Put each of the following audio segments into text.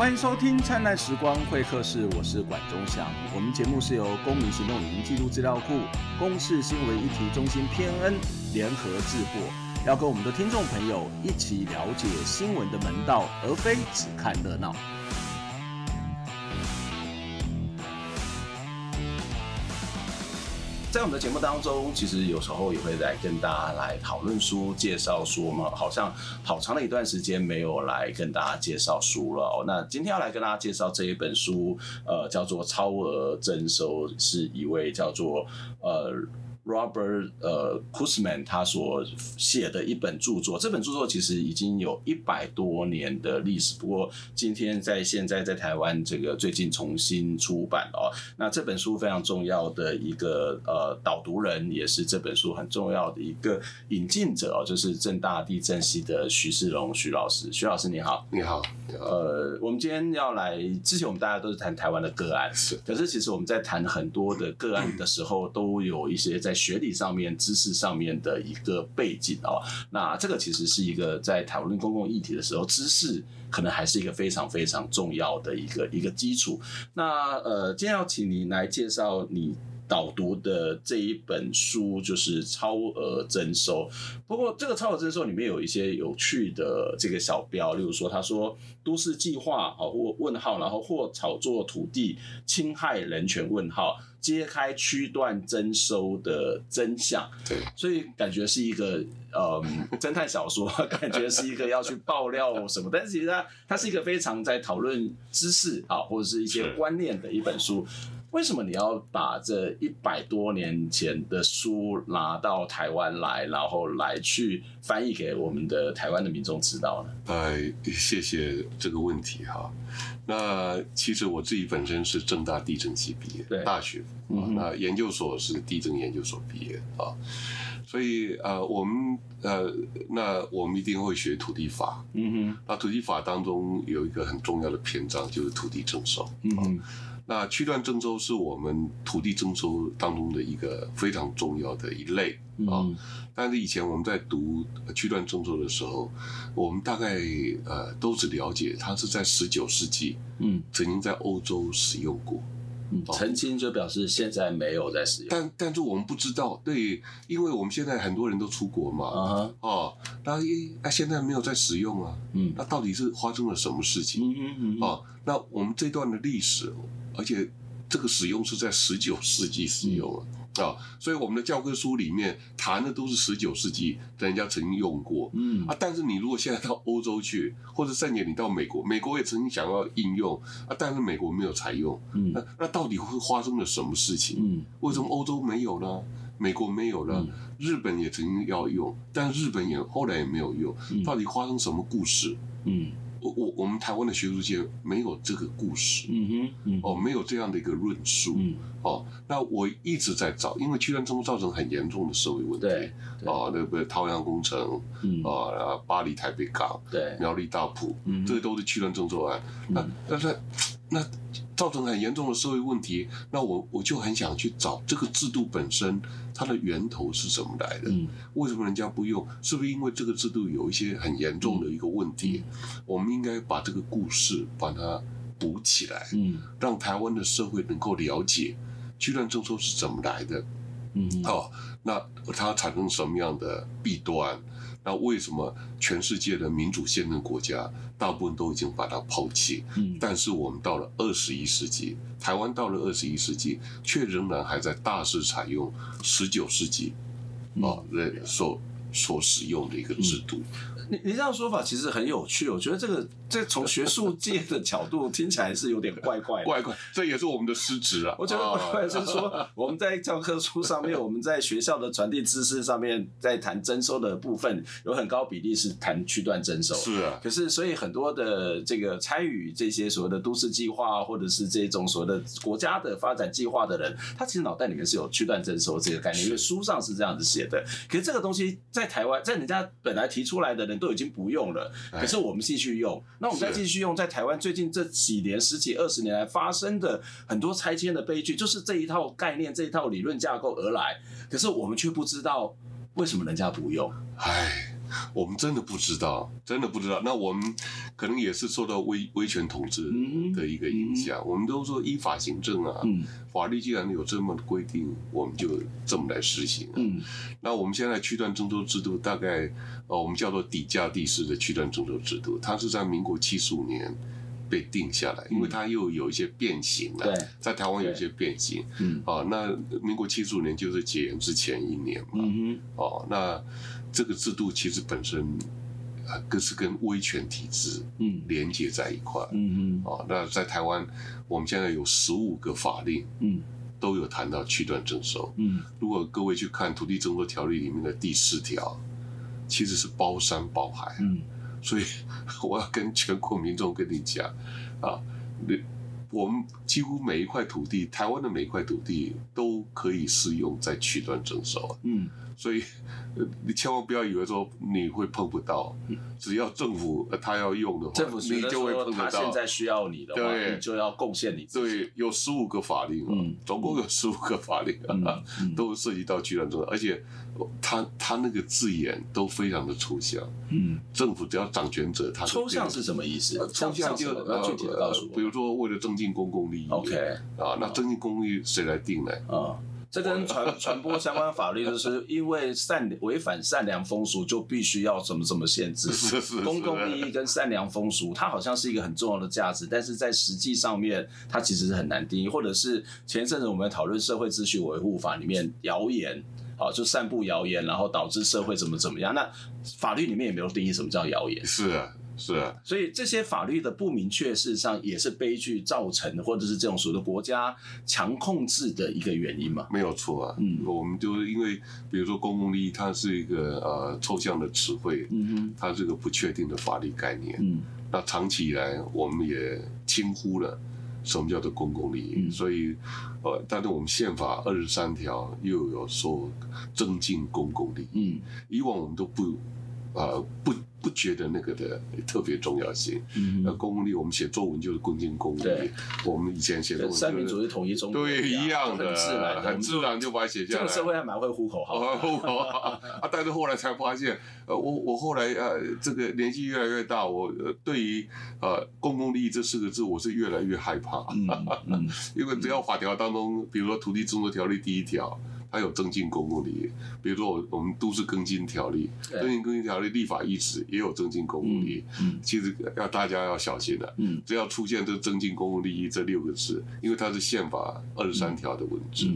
欢迎收听《灿烂时光会客室》，我是管中祥。我们节目是由公民行动影音记录资料库、公视新闻议题中心偏恩联合制作，要跟我们的听众朋友一起了解新闻的门道，而非只看热闹。在我们的节目当中，其实有时候也会来跟大家来讨论书、介绍书嘛。好像好长的一段时间没有来跟大家介绍书了。那今天要来跟大家介绍这一本书，呃，叫做《超额征收》，是一位叫做呃。Robert 呃，Kuzman 他所写的一本著作，这本著作其实已经有一百多年的历史。不过今天在现在在台湾这个最近重新出版哦。那这本书非常重要的一个呃导读人，也是这本书很重要的一个引进者哦，就是正大地震系的徐世荣徐老师。徐老师你好，你好。呃，我们今天要来，之前我们大家都是谈台湾的个案，是。可是其实我们在谈很多的个案的时候，都有一些在在学历上面、知识上面的一个背景哦，那这个其实是一个在讨论公共议题的时候，知识可能还是一个非常非常重要的一个一个基础。那呃，今天要请你来介绍你导读的这一本书，就是超额征收。不过这个超额征收里面有一些有趣的这个小标，例如说他说都市计划啊或问号，然后或炒作土地侵害人权问号。揭开区段征收的真相，对，所以感觉是一个呃侦探小说，感觉是一个要去爆料什么，但是其实它它是一个非常在讨论知识啊或者是一些观念的一本书。为什么你要把这一百多年前的书拿到台湾来，然后来去翻译给我们的台湾的民众知道呢？呃，谢谢这个问题哈。那其实我自己本身是正大地震系毕业，对，大学，嗯，那研究所是地震研究所毕业啊，所以呃，我们呃，那我们一定会学土地法，嗯哼，那土地法当中有一个很重要的篇章就是土地征收，嗯哼。那区段征收是我们土地征收当中的一个非常重要的一类啊。嗯、但是以前我们在读区段征收的时候，我们大概呃都只了解它是在十九世纪，嗯，曾经在欧洲使用过，嗯，曾经就表示现在没有在使用。但但是我们不知道，对，因为我们现在很多人都出国嘛，啊哈，哦，那哎现在没有在使用啊，嗯，那到底是发生了什么事情？嗯嗯嗯，哦，那我们这段的历史。而且这个使用是在十九世纪使用啊，啊、哦，所以我们的教科书里面谈的都是十九世纪人家曾经用过，嗯啊，但是你如果现在到欧洲去，或者甚至你到美国，美国也曾经想要应用啊，但是美国没有采用，嗯，那那到底会发生了什么事情？嗯，为什么欧洲没有呢？美国没有了，日本也曾经要用，但日本也后来也没有用，到底发生什么故事？嗯。我我我我们台湾的学术界没有这个故事，嗯哼，嗯。哦，没有这样的一个论述，嗯，哦，那我一直在找，因为区段征收造成很严重的社会问题，对，哦，那个桃园工程，嗯，啊，然后巴黎台北港，对，苗栗大埔，嗯，这些都是区段征收案，那但是那。造成很严重的社会问题，那我我就很想去找这个制度本身，它的源头是怎么来的？嗯，为什么人家不用？是不是因为这个制度有一些很严重的一个问题？嗯，我们应该把这个故事把它补起来，嗯，让台湾的社会能够了解居然征收是怎么来的，嗯，哦，那它产生什么样的弊端？那为什么全世界的民主宪政国家大部分都已经把它抛弃？嗯，但是我们到了二十一世纪，台湾到了二十一世纪，却仍然还在大肆采用十九世纪啊人所所使用的一个制度。你你这样说法其实很有趣，我觉得这个这从学术界的角度听起来是有点怪怪的，怪怪，这也是我们的失职啊。我觉得怪怪是说 我们在教科书上面，我们在学校的传递知识上面，在谈征收的部分，有很高比例是谈区段征收。是啊，可是所以很多的这个参与这些所谓的都市计划，或者是这种所谓的国家的发展计划的人，他其实脑袋里面是有区段征收这个概念，因为书上是这样子写的。可是这个东西在台湾，在人家本来提出来的人。都已经不用了，可是我们继续用。那我们再继续用，在台湾最近这几年、十几、二十年来发生的很多拆迁的悲剧，就是这一套概念、这一套理论架构而来。可是我们却不知道为什么人家不用。唉，我们真的不知道，真的不知道。那我们可能也是受到威威权统治的一个影响。我们都说依法行政啊，嗯、法律既然有这么的规定，我们就这么来实行、啊。嗯，那我们现在区段征收制度大概，呃，我们叫做底价地市的区段征收制度，它是在民国七十五年被定下来，因为它又有一些变形了。对，在台湾有一些变形。嗯，哦，那民国七十五年就是解严之前一年嘛。嗯哦，那。这个制度其实本身啊，更是跟威权体制嗯连接在一块嗯嗯哦，那在台湾我们现在有十五个法令嗯都有谈到区段征收嗯，如果各位去看土地征收条例里面的第四条，其实是包山包海嗯，所以 我要跟全国民众跟你讲啊，那我们几乎每一块土地，台湾的每一块土地都可以适用在区段征收嗯。所以，你千万不要以为说你会碰不到，只要政府他要用的话，政府你就会碰得到。他现在需要你的话，对，你就要贡献你自己。对，有十五个法令啊，总共有十五个法令啊，都涉及到区段征收，而且他他那个字眼都非常的抽象。嗯，政府只要掌权者，他抽象是什么意思？抽象就具体的告诉我。比如说，为了增进公共利益，OK 啊，那增进公共利益谁来定呢？啊。这跟传 传播相关法律就是因为善违反善良风俗就必须要怎么怎么限制，是是是。公共利益跟善良风俗，它好像是一个很重要的价值，但是在实际上面它其实是很难定义，或者是前一阵子我们讨论社会秩序维护法里面谣言，好就散布谣言，然后导致社会怎么怎么样，那法律里面也没有定义什么叫谣言，是啊。是。啊，所以这些法律的不明确，事实上也是悲剧造成的，或者是这种所谓的国家强控制的一个原因嘛？没有错啊，嗯，我们就是因为比如说公共利益，它是一个呃抽象的词汇，嗯哼，它是个不确定的法律概念，嗯，那长期以来我们也轻忽了什么叫做公共利益，嗯、所以呃，但是我们宪法二十三条又有说增进公共利益，嗯，以往我们都不。呃，不不觉得那个的特别重要性。嗯，那公共利益，我们写作文就是增进公共利。我们以前写作文，三民主义统一中国，对，一样的，很自然，很自然就把它写下来。这个社会还蛮会呼口号，呼口号啊！但是后来才发现，呃，我我后来呃，这个年纪越来越大，我对于呃公共利益这四个字，我是越来越害怕。嗯，因为只要法条当中，比如说土地征收条例第一条。它有增进公共利益，比如说我我们都市更新条例，更新更新条例立法意识也有增进公共利益，嗯其实要大家要小心的，只要出现这增进公共利益这六个字，因为它是宪法二十三条的文字。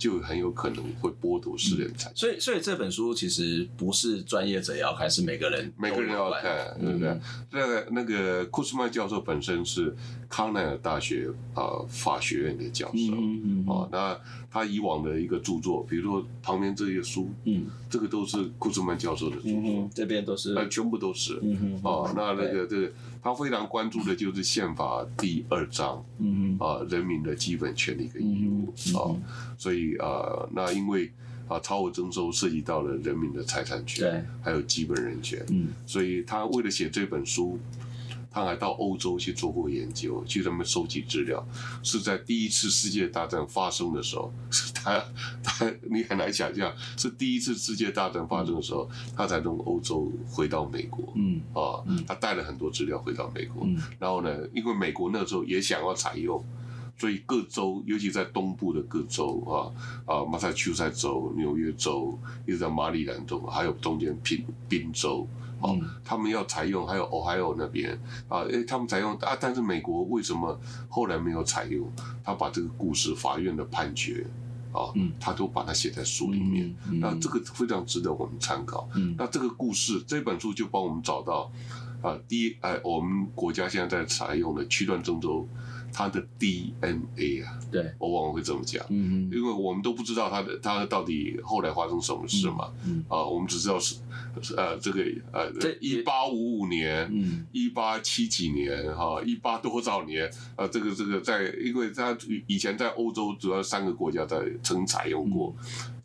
就很有可能会剥夺私人财产，所以所以这本书其实不是专业者要看，是每个人每个人要看，对不对？那那个库斯曼教授本身是康奈尔大学啊法学院的教授，啊，那他以往的一个著作，比如说旁边这些书，嗯，这个都是库斯曼教授的著作，这边都是，全部都是，哦，那那个这个他非常关注的就是宪法第二章，嗯啊，人民的基本权利跟义务，啊，所以。啊，那因为啊，超额征收涉及到了人民的财产权，对，还有基本人权，嗯，所以他为了写这本书，他还到欧洲去做过研究，去他们收集资料，是在第一次世界大战发生的时候，是他他你很难想象，是第一次世界大战发生的时候，嗯、他才从欧洲回到美国，嗯。啊，他带了很多资料回到美国，嗯，然后呢，因为美国那时候也想要采用。所以各州，尤其在东部的各州啊啊，马萨诸塞州、纽约州，一直到马里兰州，还有中间宾宾州，啊，嗯、他们要采用，还有 Ohio 那边啊，诶，他们采用啊，但是美国为什么后来没有采用？他把这个故事、法院的判决啊，嗯、他都把它写在书里面，嗯嗯、那这个非常值得我们参考。嗯、那这个故事，这本书就帮我们找到啊，第一，哎，我们国家现在在采用的区段征收。它的 DNA 啊，对，我往往会这么讲，嗯嗯，因为我们都不知道他的他到底后来发生什么事嘛，嗯啊，我们只知道是呃这个呃一八五五年，嗯，一八七几年哈，一八多少年，啊，这个这个在，因为它以前在欧洲主要三个国家在曾采用过，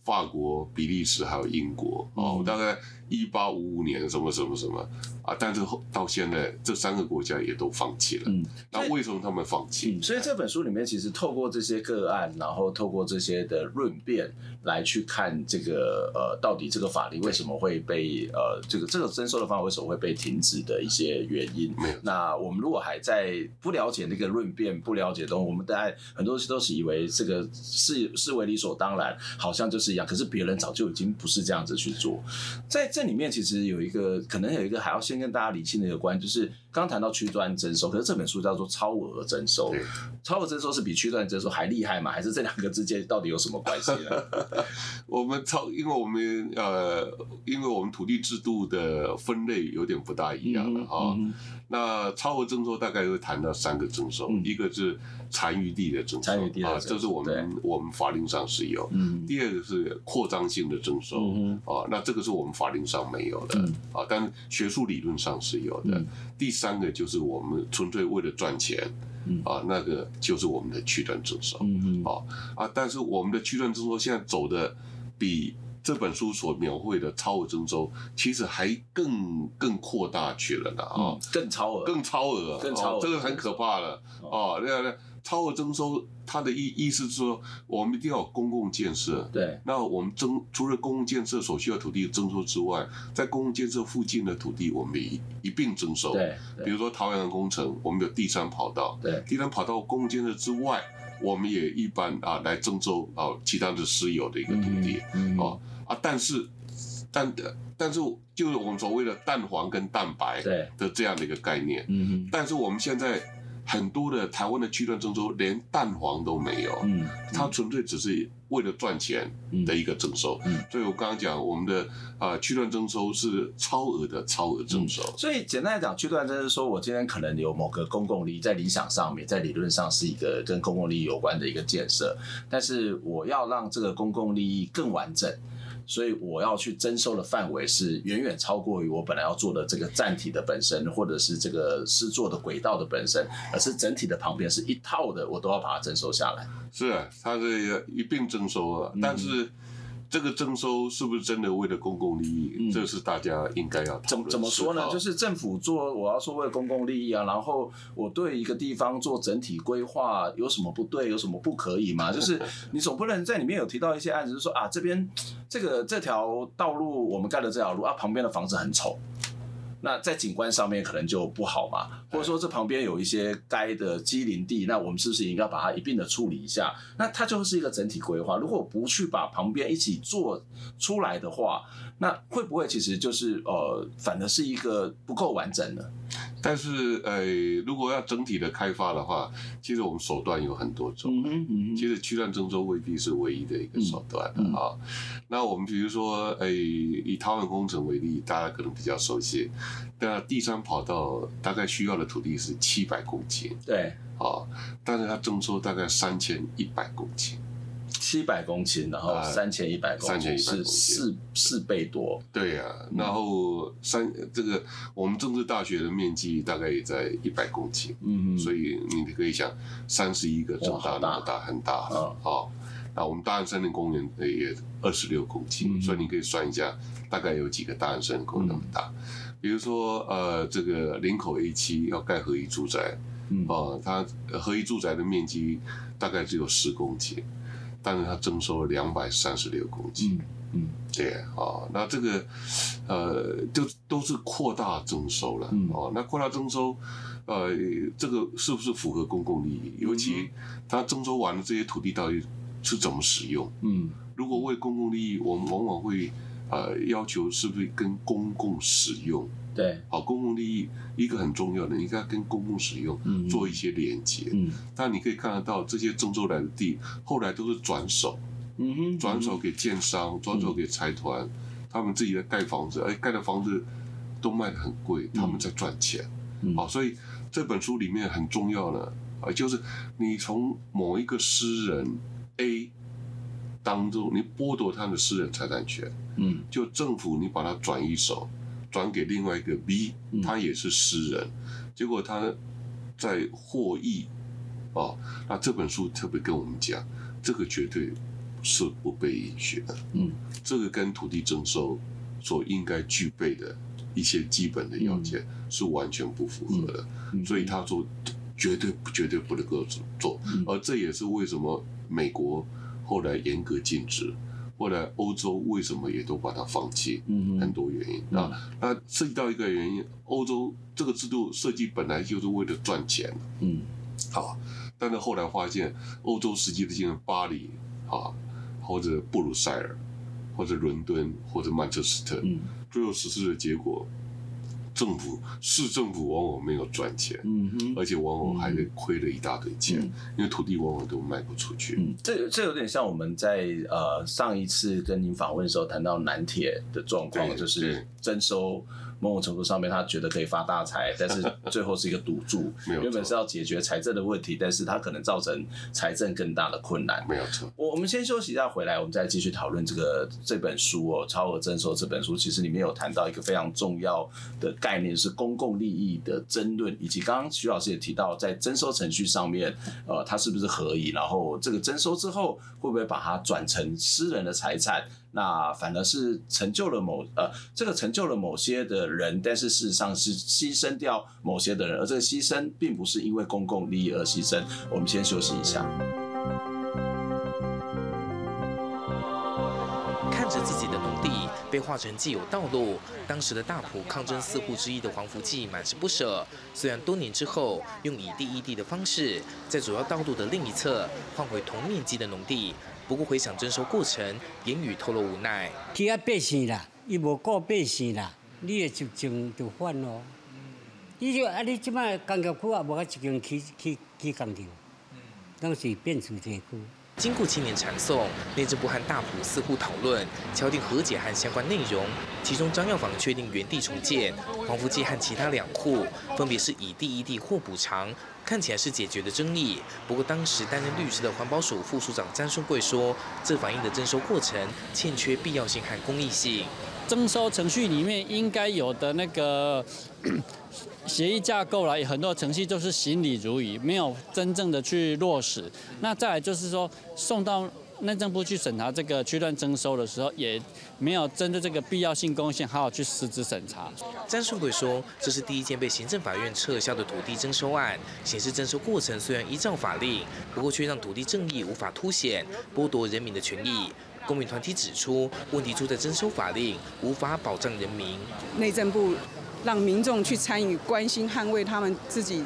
法国、比利时还有英国，哦，大概一八五五年什么什么什么啊，但是到现在这三个国家也都放弃了。嗯，那为什么他们放弃？嗯，所以这本书里面其实透过这些个案，然后透过这些的论辩来去看这个呃，到底这个法律为什么会被呃这个这个征收的方法为什么会被停止的一些原因。没有。那我们如果还在不了解那个论辩，不了解东西，我们大家很多东西都是以为这个视视为理所当然，好像就是一样。可是别人早就已经不是这样子去做，在。这里面其实有一个可能有一个还要先跟大家理清的一个关系，就是刚谈到区段征收，可是这本书叫做超额征收，超额征收是比区段征收还厉害吗？还是这两个之间到底有什么关系呢？我们超，因为我们呃，因为我们土地制度的分类有点不大一样了哈。嗯嗯那超额征收大概会谈到三个征收，嗯、一个是残余地的征收，残余地啊，这是我们我们法令上是有。嗯，第二个是扩张性的征收，嗯、啊，那这个是我们法令上没有的，嗯、啊，但学术理论上是有的。嗯、第三个就是我们纯粹为了赚钱，嗯、啊，那个就是我们的区段征收，嗯啊啊，但是我们的区段征收现在走的比。这本书所描绘的超额征收，其实还更更扩大去了呢啊、嗯，更超额，更超额，更超额，这个很可怕了啊。那那超额征收，它的意意思是说，我们一定要有公共建设。对。那我们征除了公共建设所需要土地征收之外，在公共建设附近的土地，我们一一并征收。对。比如说桃园的工程，我们有第三跑道。对。第三跑道公共建设之外，我们也一般啊来征收啊其他的私有的一个土地。嗯。哦。啊，但是，但但是，就是我们所谓的蛋黄跟蛋白的这样的一个概念。嗯哼。但是我们现在很多的台湾的区段征收连蛋黄都没有。嗯。它纯粹只是为了赚钱的一个征收。嗯。所以我刚刚讲，我们的啊区段征收是超额的超额征收。所以简单来讲，区段征收说，我今天可能有某个公共利益，在理想上面，在理论上是一个跟公共利益有关的一个建设，但是我要让这个公共利益更完整。所以我要去征收的范围是远远超过于我本来要做的这个站体的本身，或者是这个施作的轨道的本身，而是整体的旁边是一套的，我都要把它征收下来。是啊，它是一并征收了，但是。嗯这个征收是不是真的为了公共利益？嗯、这是大家应该要怎怎么说呢？就是政府做，我要说为了公共利益啊，然后我对一个地方做整体规划，有什么不对，有什么不可以吗？就是你总不能在里面有提到一些案子，就是说啊，这边这个这条道路我们盖了这条路啊，旁边的房子很丑。那在景观上面可能就不好嘛，或者说这旁边有一些该的机林地，那我们是不是应该把它一并的处理一下？那它就是一个整体规划。如果不去把旁边一起做出来的话，那会不会其实就是呃，反而是一个不够完整的？但是，呃，如果要整体的开发的话，其实我们手段有很多种。嗯嗯，其实区段征收未必是唯一的一个手段啊。那我们比如说，呃，以桃园工程为例，大家可能比较熟悉。那第三跑道大概需要的土地是七百公顷。对。啊，但是它征收大概三千一百公顷。七百公顷，然后三千一百公顷，是四四倍多。对呀、啊，然后三这个我们政治大学的面积大概也在一百公顷，嗯嗯，所以你可以想三十一个这么大那么大很大，好，那我们大安森林公园也二十六公顷，嗯、所以你可以算一下大概有几个大安森林公园那么大。嗯、比如说呃，这个林口 A 七要盖合一住宅，嗯，哦，它合一住宅的面积大概只有十公顷。但是它征收了两百三十六公顷，嗯，嗯，对啊、哦，那这个，呃，就都是扩大征收了，嗯、哦，那扩大征收，呃，这个是不是符合公共利益？尤其它征收完了这些土地到底是怎么使用？嗯，如果为公共利益，我们往往会，呃，要求是不是跟公共使用？对，好，公共利益一个很重要的，你应该跟公共使用做一些连接。嗯，但你可以看得到，这些郑州来的地，后来都是转手，嗯哼，转手给建商，转手给财团，他们自己在盖房子，哎，盖的房子都卖的很贵，他们在赚钱。好，所以这本书里面很重要的啊，就是你从某一个私人 A 当中，你剥夺他的私人财产权，嗯，就政府你把它转一手。转给另外一个 B，他也是私人，嗯、结果他在获益哦。那这本书特别跟我们讲，这个绝对是不被允许的。嗯，这个跟土地征收所应该具备的一些基本的要件是完全不符合的，所以他说绝对绝对不能够做，而这也是为什么美国后来严格禁止。后来欧洲为什么也都把它放弃？嗯，很多原因啊。那涉及到一个原因，欧洲这个制度设计本来就是为了赚钱。嗯，好，但是后来发现，欧洲实际的进入巴黎啊，或者布鲁塞尔，或者伦敦，或者曼彻斯特，嗯，最后实施的结果。政府市政府往往没有赚钱，嗯哼，而且往往还得亏了一大堆钱，嗯、因为土地往往都卖不出去。嗯，这这有点像我们在呃上一次跟您访问的时候谈到南铁的状况，就是征收。某种程度上面，他觉得可以发大财，但是最后是一个赌注。原本是要解决财政的问题，但是它可能造成财政更大的困难。没有错。我我们先休息一下，回来我们再继续讨论这个这本书哦，《超额征收》这本书，其实里面有谈到一个非常重要的概念，是公共利益的争论，以及刚刚徐老师也提到，在征收程序上面，呃，它是不是合宜？然后这个征收之后，会不会把它转成私人的财产？那反而是成就了某呃，这个成就了某些的人，但是事实上是牺牲掉某些的人，而这个牺牲并不是因为公共利益而牺牲。我们先休息一下。看着自己的农地被划成既有道路，当时的大埔抗争四户之一的黄福记满是不舍。虽然多年之后用以地易地的方式，在主要道路的另一侧换回同面积的农地。不过回想征收过程，言语透露无奈。啦，伊无顾百姓啦，你的执政就反咯。你就啊，你即摆工业区也，无啊一间起起起工厂，拢是变厝地区。经过七年缠讼，内政部和大埔四户讨论，敲定和解和相关内容。其中张药房确定原地重建，黄福记和其他两户分别是以地易地或补偿，看起来是解决的争议。不过当时担任律师的环保署副署长詹顺贵说，这反映的征收过程欠缺必要性和公益性。征收程序里面应该有的那个。协议架构了，很多程序都是行礼如仪，没有真正的去落实。那再来就是说，送到内政部去审查这个区段征收的时候，也没有针对这个必要性、公信好好去实质审查。詹顺贵说，这是第一件被行政法院撤销的土地征收案，显示征收过程虽然依照法令，不过却让土地正义无法凸显，剥夺人民的权益。公民团体指出，问题出在征收法令无法保障人民。内政部。让民众去参与、关心、捍卫他们自己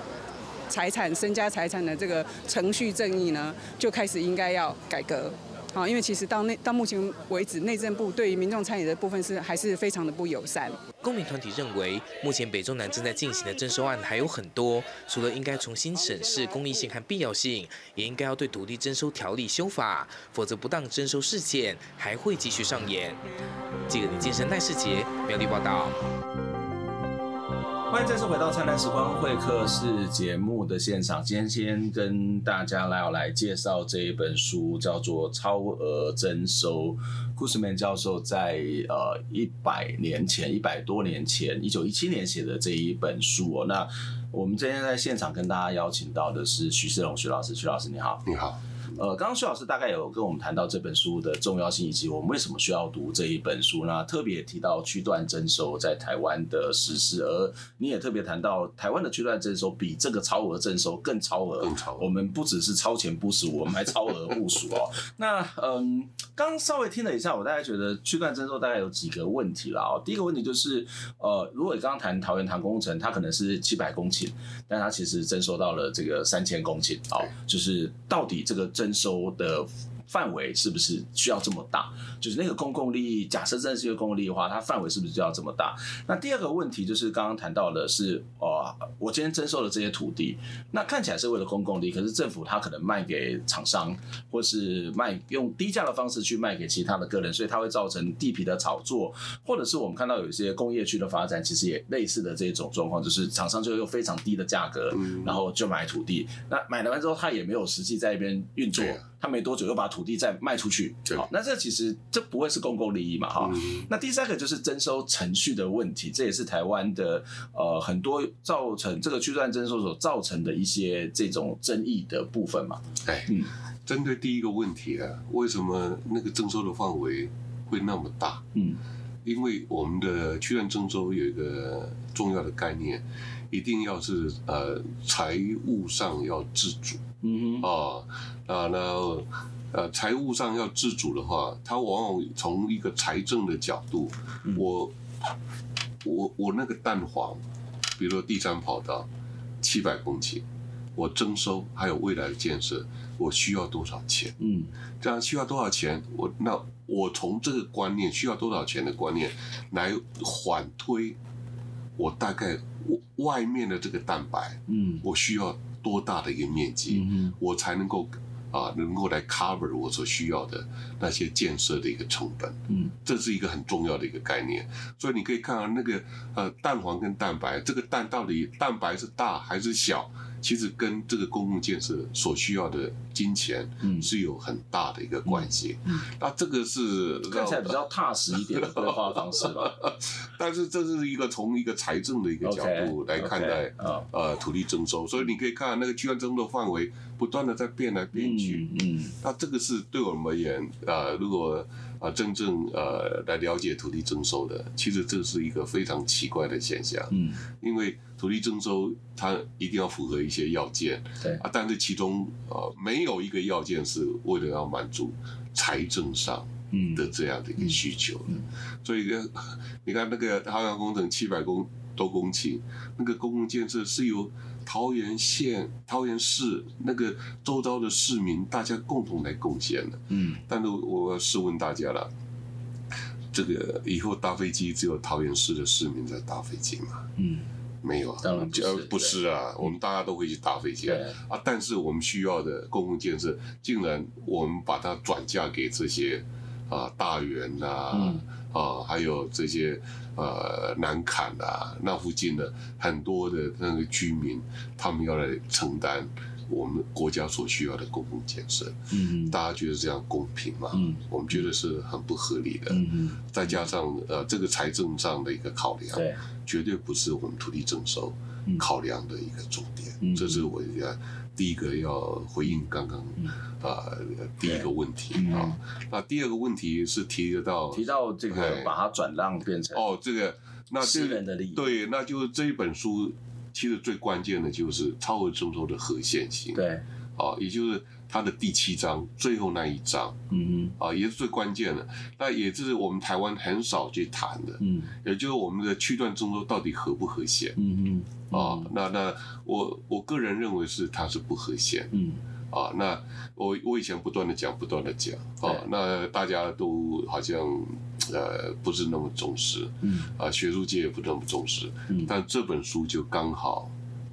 财产、身家财产的这个程序正义呢，就开始应该要改革。好，因为其实到内到目前为止，内政部对于民众参与的部分是还是非常的不友善。公民团体认为，目前北中南正在进行的征收案还有很多，除了应该重新审视公益性和必要性，也应该要对土地征收条例修法，否则不当征收事件还会继续上演。记者李建生、赖世杰苗栗报道。欢迎再次回到《灿烂时光会客室》节目的现场。今天先跟大家来要来介绍这一本书，叫做《超额征收》。Guzman 教授在呃一百年前，一百多年前，一九一七年写的这一本书哦。那我们今天在现场跟大家邀请到的是许世龙许老师，许老师你好，你好。呃，刚刚薛老师大概有跟我们谈到这本书的重要性，以及我们为什么需要读这一本书呢？特别提到区段征收在台湾的实施，而你也特别谈到台湾的区段征收比这个超额征收更超额，更超额。我们不只是超前部署，我们还超额部署哦。那嗯，刚稍微听了一下，我大概觉得区段征收大概有几个问题了哦。第一个问题就是，呃，如果你刚刚谈桃园唐工程，它可能是七百公顷，但它其实征收到了这个三千公顷哦，就是到底这个征收的范围是不是需要这么大？就是那个公共利益，假设真的是一个公共利益的话，它范围是不是就要这么大？那第二个问题就是刚刚谈到的是，哦，我今天征收的这些土地，那看起来是为了公共利益，可是政府它可能卖给厂商，或是卖用低价的方式去卖给其他的个人，所以它会造成地皮的炒作，或者是我们看到有一些工业区的发展，其实也类似的这种状况，就是厂商就用非常低的价格，然后就买土地，那买了完之后，他也没有实际在一边运作，他没多久又把土地再卖出去，好，那这其实。这不会是公共利益嘛？哈、嗯，那第三个就是征收程序的问题，这也是台湾的呃很多造成这个区段征收所造成的一些这种争议的部分嘛。哎，嗯，针对第一个问题啊，为什么那个征收的范围会那么大？嗯，因为我们的区段征收有一个重要的概念，一定要是呃财务上要自主。嗯哼啊，那那呃财务上要自主的话，它往往从一个财政的角度，嗯、我我我那个蛋黄，比如说第三跑道七百公顷，我征收还有未来的建设，我需要多少钱？嗯，这样需要多少钱？我那我从这个观念需要多少钱的观念来缓推，我大概外面的这个蛋白，嗯，我需要多大的一个面积，嗯，我才能够啊能够来 cover 我所需要的那些建设的一个成本，嗯，这是一个很重要的一个概念。所以你可以看到那个呃蛋黄跟蛋白，这个蛋到底蛋白是大还是小？其实跟这个公共建设所需要的金钱，嗯，是有很大的一个关系。嗯，那这个是看起来比较踏实一点的规划方式吧。但是这是一个从一个财政的一个角度来看待呃土地征收，所以你可以看那个区段征收范围不断的在变来变去。嗯，那这个是对我们而言，呃，如果啊真正呃来了解土地征收的，其实这是一个非常奇怪的现象。嗯，因为。土地征收，它一定要符合一些要件，对啊，但是其中呃没有一个要件是为了要满足财政上的这样的一个需求，嗯嗯、所以 你看那个汉阳工程七百公多公顷，那个公共建设是由桃园县、桃园市那个周遭的市民大家共同来贡献的，嗯，但是我试问大家了，这个以后搭飞机只有桃园市的市民在搭飞机吗？嗯。没有啊，当然不是，不是啊，我们大家都会去搭飞机啊，啊，但是我们需要的公共建设，竟然我们把它转嫁给这些啊大员呐，啊，嗯、啊，还有这些呃南坎啊，那附近的很多的那个居民，他们要来承担。我们国家所需要的公共建设，嗯，大家觉得这样公平吗？嗯，我们觉得是很不合理的。嗯，再加上呃，这个财政上的一个考量，对，绝对不是我们土地征收考量的一个重点。嗯，这是我要第一个要回应刚刚啊第一个问题啊。那第二个问题是提得到提到这个把它转让变成哦，这个那私人的利益，对，那就是这一本书。其实最关键的就是超额征收的合宪性，对，啊，也就是它的第七章最后那一章，嗯嗯，啊，也是最关键的，那也就是我们台湾很少去谈的，嗯，也就是我们的区段征收到底合不和谐，嗯嗯，啊，那那我我个人认为是它是不和谐，嗯，啊，那我我以前不断的讲，不断的讲，啊，那大家都好像。呃，不是那么重视，嗯，啊，学术界也不那么重视，嗯，但这本书就刚好，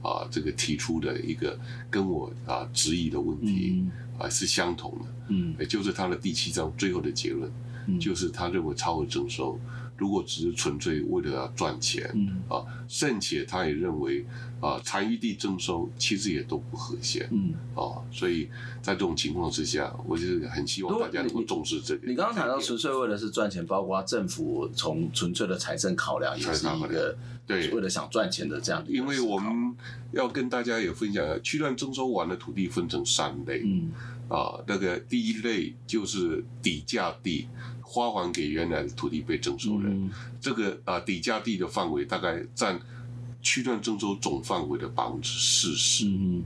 啊，这个提出的一个跟我啊质疑的问题，嗯，啊是相同的，嗯，也就是他的第七章最后的结论，嗯，就是他认为超额征收。如果只是纯粹为了要赚钱，嗯啊，甚且他也认为啊，残余地征收其实也都不和谐，嗯啊，所以在这种情况之下，我就是很希望大家能够重视这个。你刚刚谈到纯粹为了是赚钱，包括政府从纯粹的财政考量，也是一个对为了想赚钱的这样的。因为我们要跟大家也分享，区段征收完的土地分成三类，嗯啊，那个第一类就是底价地。花还给原来的土地被征收人，嗯、这个啊底价地的范围大概占区段征收总范围的百分之四十。嗯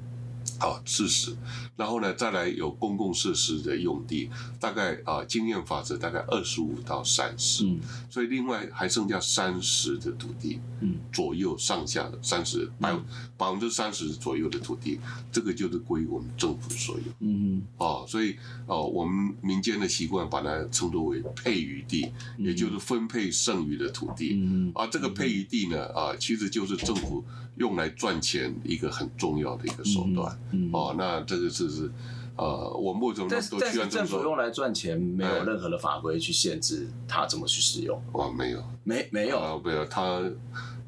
啊，四十，然后呢，再来有公共设施的用地，大概啊，经验法则大概二十五到三十，嗯，所以另外还剩下三十的土地，嗯，左右上下的三十百百分之三十左右的土地，这个就是归我们政府所有，嗯嗯，啊，所以啊，我们民间的习惯把它称作为配余地，也就是分配剩余的土地，嗯嗯，啊，这个配余地呢，啊，其实就是政府用来赚钱一个很重要的一个手段。嗯、哦，那这个就是，呃，我目前都需要政府用来赚钱，没有任何的法规去限制他怎么去使用。哦，没有，没没有，啊、没有，他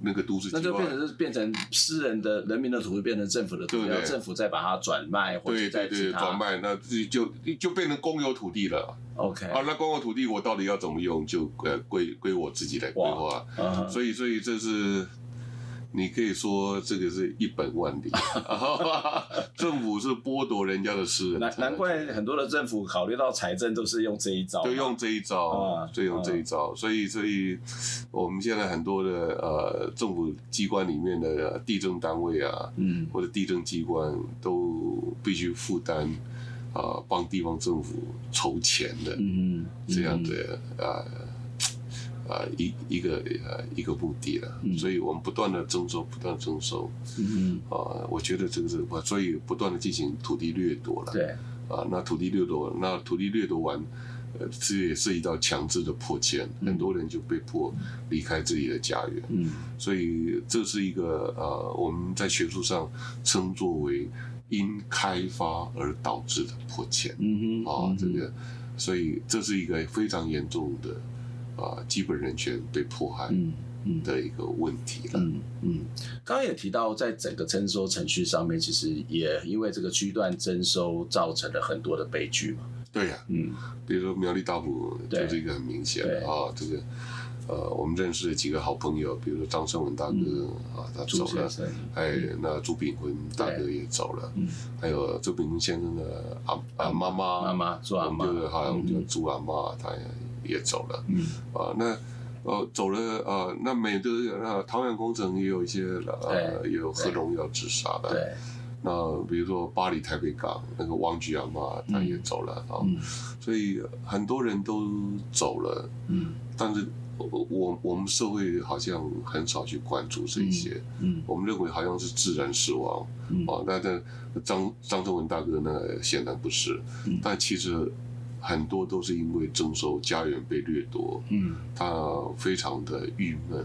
那个都市，那就变成是变成私人的人民的土地变成政府的土地，然后政府再把它转卖，或者再转卖，那自己就就变成公有土地了。OK，啊，那公有土地我到底要怎么用，就呃归归我自己来规划。Uh huh. 所以所以这是。你可以说这个是一本万利，政府是剥夺人家的私人。难难怪很多的政府考虑到财政都是用这一招，就，用这一招，就、啊、用这一招。所以，所以我们现在很多的呃政府机关里面的地政单位啊，嗯，或者地政机关都必须负担啊帮地方政府筹钱的，嗯这样的啊。呃啊，一一个呃一个目的了，嗯、所以我们不断的征收，不断征收，嗯嗯，啊，我觉得这个是，所以不断的进行土地掠夺了，对，啊，那土地掠夺，那土地掠夺完，呃，这也涉及到强制的迫迁，嗯、很多人就被迫离开自己的家园，嗯，所以这是一个呃，我们在学术上称作为因开发而导致的破迁，嗯哼，啊，这个，所以这是一个非常严重的。啊，基本人权被迫害的一个问题了。嗯嗯，刚刚也提到，在整个征收程序上面，其实也因为这个区段征收造成了很多的悲剧嘛。对呀，嗯，比如说苗栗大埔就是一个很明显的啊，这个呃，我们认识的几个好朋友，比如说张胜文大哥啊，他走了，哎，那朱炳坤大哥也走了，还有朱炳坤先生的阿阿妈妈，妈妈朱阿妈，就是好像叫朱阿妈，他也。也走了，嗯，啊，那，呃，走了，呃，那美的那，桃园工程也有一些，呃，也有核农要自杀的，对，那比如说巴黎台北港那个王菊阳嘛，他也走了啊，所以很多人都走了，嗯，但是我我我们社会好像很少去关注这一些，嗯，我们认为好像是自然死亡，啊，那那张张忠文大哥呢，显然不是，但其实。很多都是因为征收家园被掠夺，嗯，他非常的郁闷，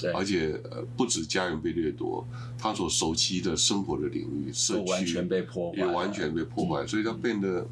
对，而且呃不止家园被掠夺，他所熟悉的生活的领域、社区完全被破坏，也完全被破坏，所以他变得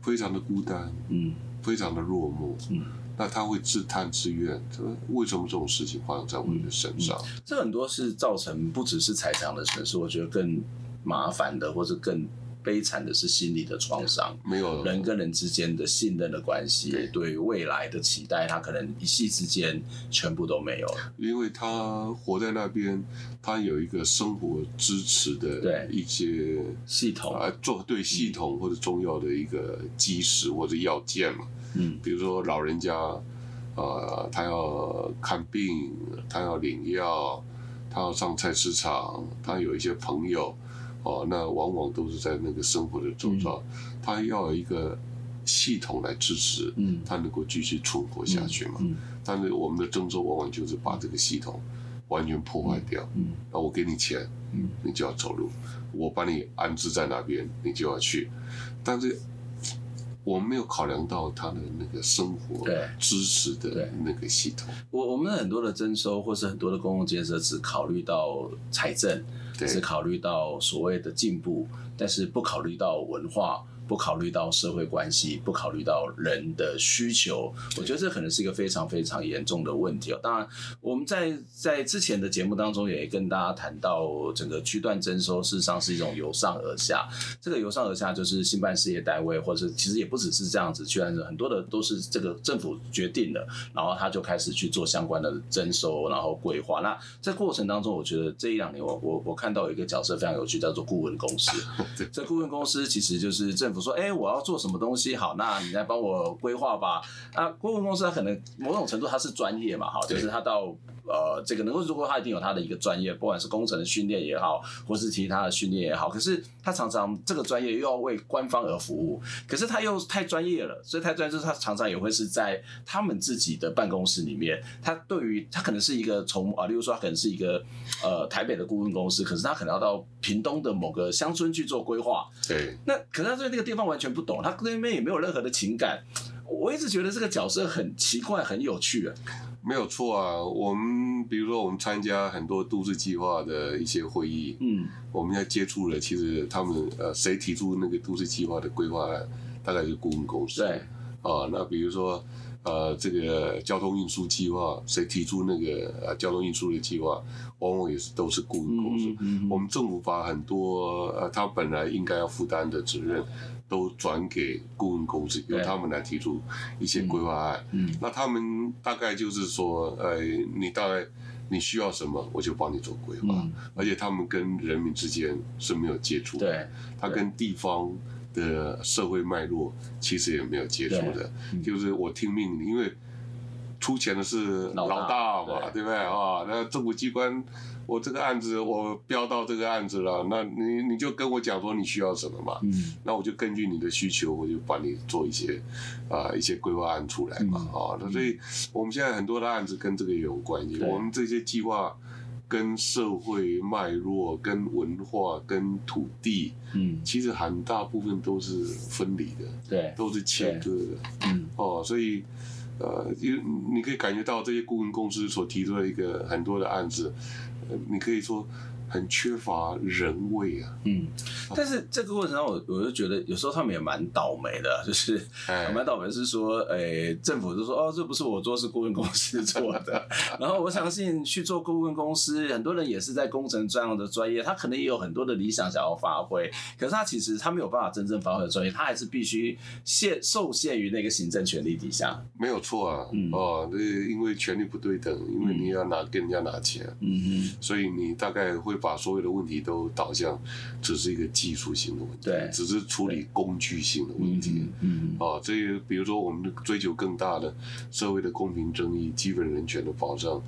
非常的孤单，嗯，非常的落寞，嗯，那他会自叹自怨，说为什么这种事情发生在我们的身上？这很多是造成不只是财产的损失，我觉得更麻烦的，或者更。悲惨的是心理的创伤，没有人跟人之间的信任的关系，对未来的期待，他可能一夕之间全部都没有了。因为他活在那边，他有一个生活支持的一些系统啊，做对系统或者重要的一个基石或者要件嘛。嗯，比如说老人家啊，他要看病，他要领药，他要上菜市场，他有一些朋友。哦，那往往都是在那个生活的周遭，嗯、他要有一个系统来支持，嗯，他能够继续存活下去嘛。但是我们的郑州往往就是把这个系统完全破坏掉。嗯，那我给你钱，嗯，你就要走路；我把你安置在那边，你就要去。但是我们没有考量到他的那个生活支持的那个系统。我我们很多的征收或是很多的公共建设只考虑到财政。只考虑到所谓的进步，但是不考虑到文化。不考虑到社会关系，不考虑到人的需求，我觉得这可能是一个非常非常严重的问题哦。当然，我们在在之前的节目当中也跟大家谈到，整个区段征收事实上是一种由上而下。这个由上而下就是兴办事业单位，或者其实也不只是这样子，居然是很多的都是这个政府决定的，然后他就开始去做相关的征收，然后规划。那在过程当中，我觉得这一两年我我我看到有一个角色非常有趣，叫做顾问公司。这顾问公司其实就是政府说，哎，我要做什么东西？好，那你来帮我规划吧。那，顾问公司它可能某种程度它是专业嘛，哈，就是他到呃这个能够，如果他一定有他的一个专业，不管是工程的训练也好，或是其他的训练也好，可是他常常这个专业又要为官方而服务，可是他又太专业了，所以太专业，就是他常常也会是在他们自己的办公室里面，他对于他可能是一个从啊，例如说他可能是一个呃台北的顾问公司，可是他可能要到屏东的某个乡村去做规划，对，那可是他对那个地方完全不懂，他对那边也没有任何的情感。我一直觉得这个角色很奇怪，很有趣啊。没有错啊，我们比如说我们参加很多都市计划的一些会议，嗯，我们要接触了，其实他们呃，谁提出那个都市计划的规划，大概是顾问公司。对，啊，那比如说呃，这个交通运输计划，谁提出那个呃交通运输的计划，往往也是都是顾问公司。嗯嗯嗯，我们政府把很多呃，他本来应该要负担的责任。都转给顾问公司，由他们来提出一些规划案。嗯，嗯，那他们大概就是说，呃，你大概你需要什么，我就帮你做规划。嗯、而且他们跟人民之间是没有接触的，对，他跟地方的社会脉络其实也没有接触的，嗯、就是我听命令，因为出钱的是老大嘛，对，对不对？啊？那政府机关。我这个案子我标到这个案子了，那你你就跟我讲说你需要什么嘛，嗯，那我就根据你的需求，我就帮你做一些啊、呃、一些规划案出来嘛，嗯、啊，那所以我们现在很多的案子跟这个也有关系，我们这些计划跟社会脉络、跟文化、跟土地，嗯，其实很大部分都是分离的，对，都是切割的，嗯，哦，所以呃，因你可以感觉到这些顾问公司所提出的一个很多的案子。呃你可以说很缺乏人味啊。嗯，但是这个过程中，我我就觉得有时候他们也蛮倒霉的，就是蛮倒霉，是说，哎、欸，政府就说，哦，这不是我做，是顾问公司做的。然后我相信去做顾问公司，很多人也是在工程这样的专业，他可能也有很多的理想想要发挥，可是他其实他没有办法真正发挥的专业，他还是必须限受限于那个行政权力底下。没有错啊，嗯、哦，那因为权力不对等，因为你要拿跟人家拿钱，嗯嗯，所以你大概会把所有的问题都导向只是一个技术性的问题，对，只是处理工具性的问题，嗯，啊，这比如说我们追求更大的社会的公平正义、基本人权的保障。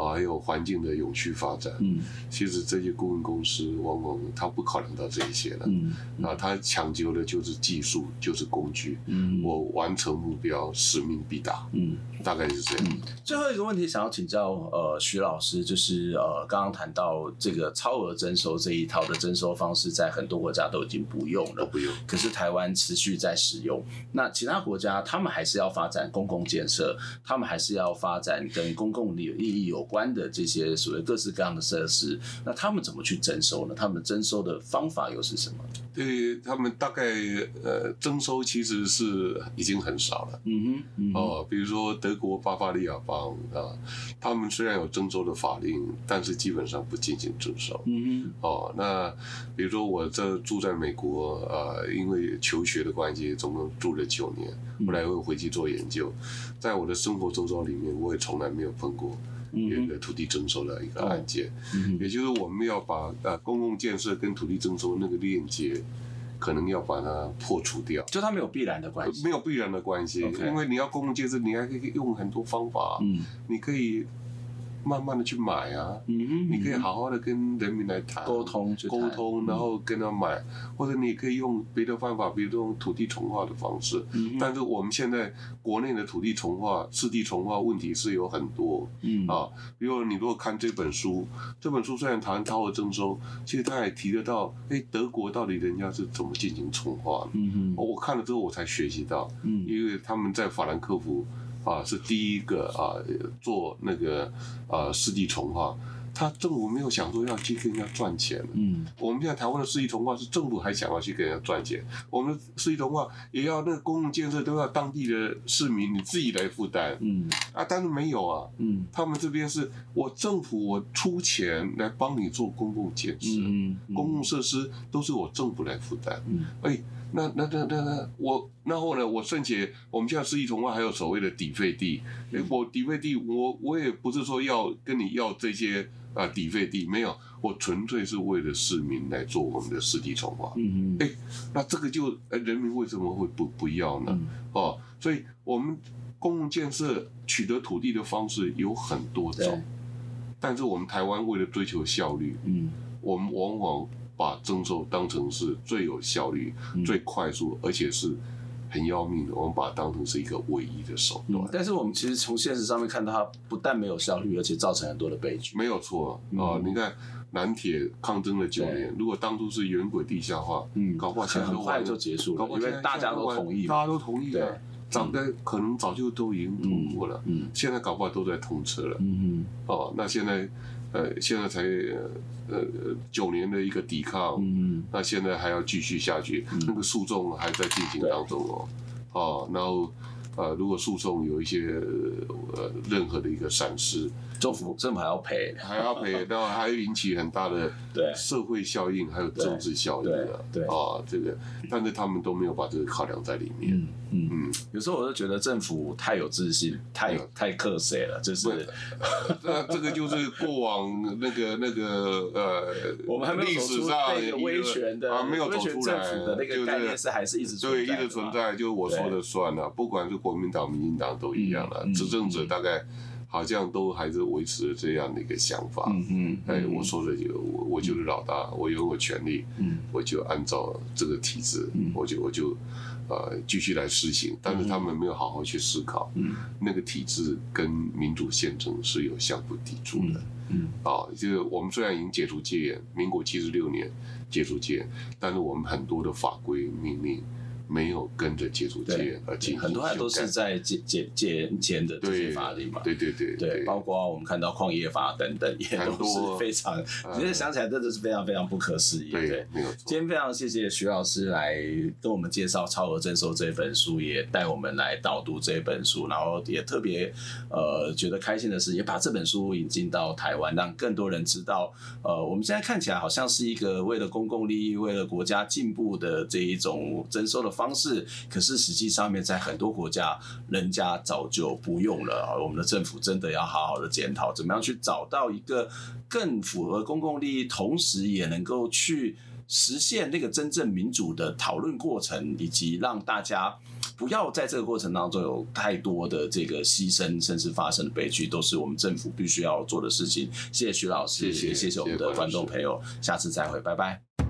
啊，还有环境的永续发展。嗯，其实这些顾问公司往往他不考量到这一些的。嗯，啊，他讲究的就是技术，就是工具。嗯，我完成目标，使命必达。嗯，大概是这样。最后一个问题想要请教呃徐老师，就是呃刚刚谈到这个超额征收这一套的征收方式，在很多国家都已经不用了，不用。可是台湾持续在使用。那其他国家他们还是要发展公共建设，他们还是要发展跟公共利益有关的这些所谓各式各样的设施，那他们怎么去征收呢？他们征收的方法又是什么？对他们大概呃征收其实是已经很少了。嗯哼，嗯哼哦，比如说德国巴伐利亚邦啊，他们虽然有征收的法令，但是基本上不进行征收。嗯哼，哦，那比如说我这住在美国啊，因为求学的关系，总共住了九年，后来又回去做研究，在我的生活周遭里面，我也从来没有碰过。一个土地征收的一个案件，嗯、也就是我们要把呃公共建设跟土地征收那个链接，可能要把它破除掉。就它没有必然的关系，没有必然的关系因为你要公共建设，你还可以用很多方法，嗯，你可以。慢慢的去买啊，嗯，你可以好好的跟人民来谈沟通，沟通，然后跟他买，或者你可以用别的方法，比如用土地重划的方式。嗯，但是我们现在国内的土地重划、市地重划问题是有很多，嗯啊，比如你如果看这本书，这本书虽然谈超额征收，其实他也提得到，哎，德国到底人家是怎么进行重划的？嗯哼，我看了之后我才学习到，嗯，因为他们在法兰克福。啊，是第一个啊，做那个啊，市地重划，他政府没有想说要去跟人家赚钱。嗯，我们现在台湾的市地重划是政府还想要去跟人家赚钱，我们的市地重划也要那个公共建设都要当地的市民你自己来负担。嗯，啊，但是没有啊。嗯，他们这边是我政府我出钱来帮你做公共建设，嗯，公共设施都是我政府来负担。嗯，哎。那那那那那我然后呢？我甚至我们现在市地重划还有所谓的底费地。哎，我底费地，我我也不是说要跟你要这些啊底费地，没有，我纯粹是为了市民来做我们的市地重划。嗯嗯。哎，那这个就呃，人民为什么会不不要呢？嗯、哦，所以我们公共建设取得土地的方式有很多种，但是我们台湾为了追求效率，嗯，我们往往。把征收当成是最有效率、嗯、最快速，而且是很要命的。我们把它当成是一个唯一的手段。嗯、但是我们其实从现实上面看到，它不但没有效率，而且造成很多的悲剧。没有错啊！嗯、你看南铁抗争了九年，如果当初是原轨地下化，嗯，搞不好现在很快就结束了，因为大家都同意，大家都同意了，早可能早就都已经通过了。嗯，现在搞不好都在通车了。嗯嗯，哦，那现在。呃，现在才呃九年的一个抵抗，嗯，那现在还要继续下去，嗯、那个诉讼还在进行当中哦，对哦，然后呃，如果诉讼有一些呃任何的一个闪失，政府政府还要赔，还要赔，然后还会引起很大的 对。社会效应，还有政治效应啊，对啊，这个，但是他们都没有把这个考量在里面。嗯嗯，有时候我就觉得政府太有自信，太太克谁了，就是，那这个就是过往那个那个呃，我们还没有历史上那个威权的啊，没有走出来的那个概念是还是一直对一直存在，就我说的算了，不管是国民党、民进党都一样了，执政者大概。好像都还是维持了这样的一个想法。嗯嗯，哎，我说的就我我就是老大，我有我权利，嗯，我就按照这个体制，嗯，我就我就呃继续来实行。但是他们没有好好去思考，嗯，那个体制跟民主宪政是有相互抵触的。嗯，啊，就是我们虽然已经解除戒严，民国七十六年解除戒严，但是我们很多的法规命令。没有跟着解除戒严而进行，很多还都是在戒戒戒严前的这些法律嘛。对对对对，包括我们看到矿业法等等，也 都是非常，现在想起来真的是非常非常不可思议。对，没有错。今天非常谢谢徐老师来跟我们介绍《超额征收》这本书，也带我们来导读这本书，然后也特别呃觉得开心的是，也把这本书引进到台湾，让更多人知道，呃，我们现在看起来好像是一个为了公共利益、为了国家进步的这一种征收的方式，可是实际上面在很多国家，人家早就不用了。我们的政府真的要好好的检讨，怎么样去找到一个更符合公共利益，同时也能够去实现那个真正民主的讨论过程，以及让大家不要在这个过程当中有太多的这个牺牲，甚至发生的悲剧，都是我们政府必须要做的事情。谢谢徐老师，谢谢，谢谢我们的观众朋友，下次再会，拜拜。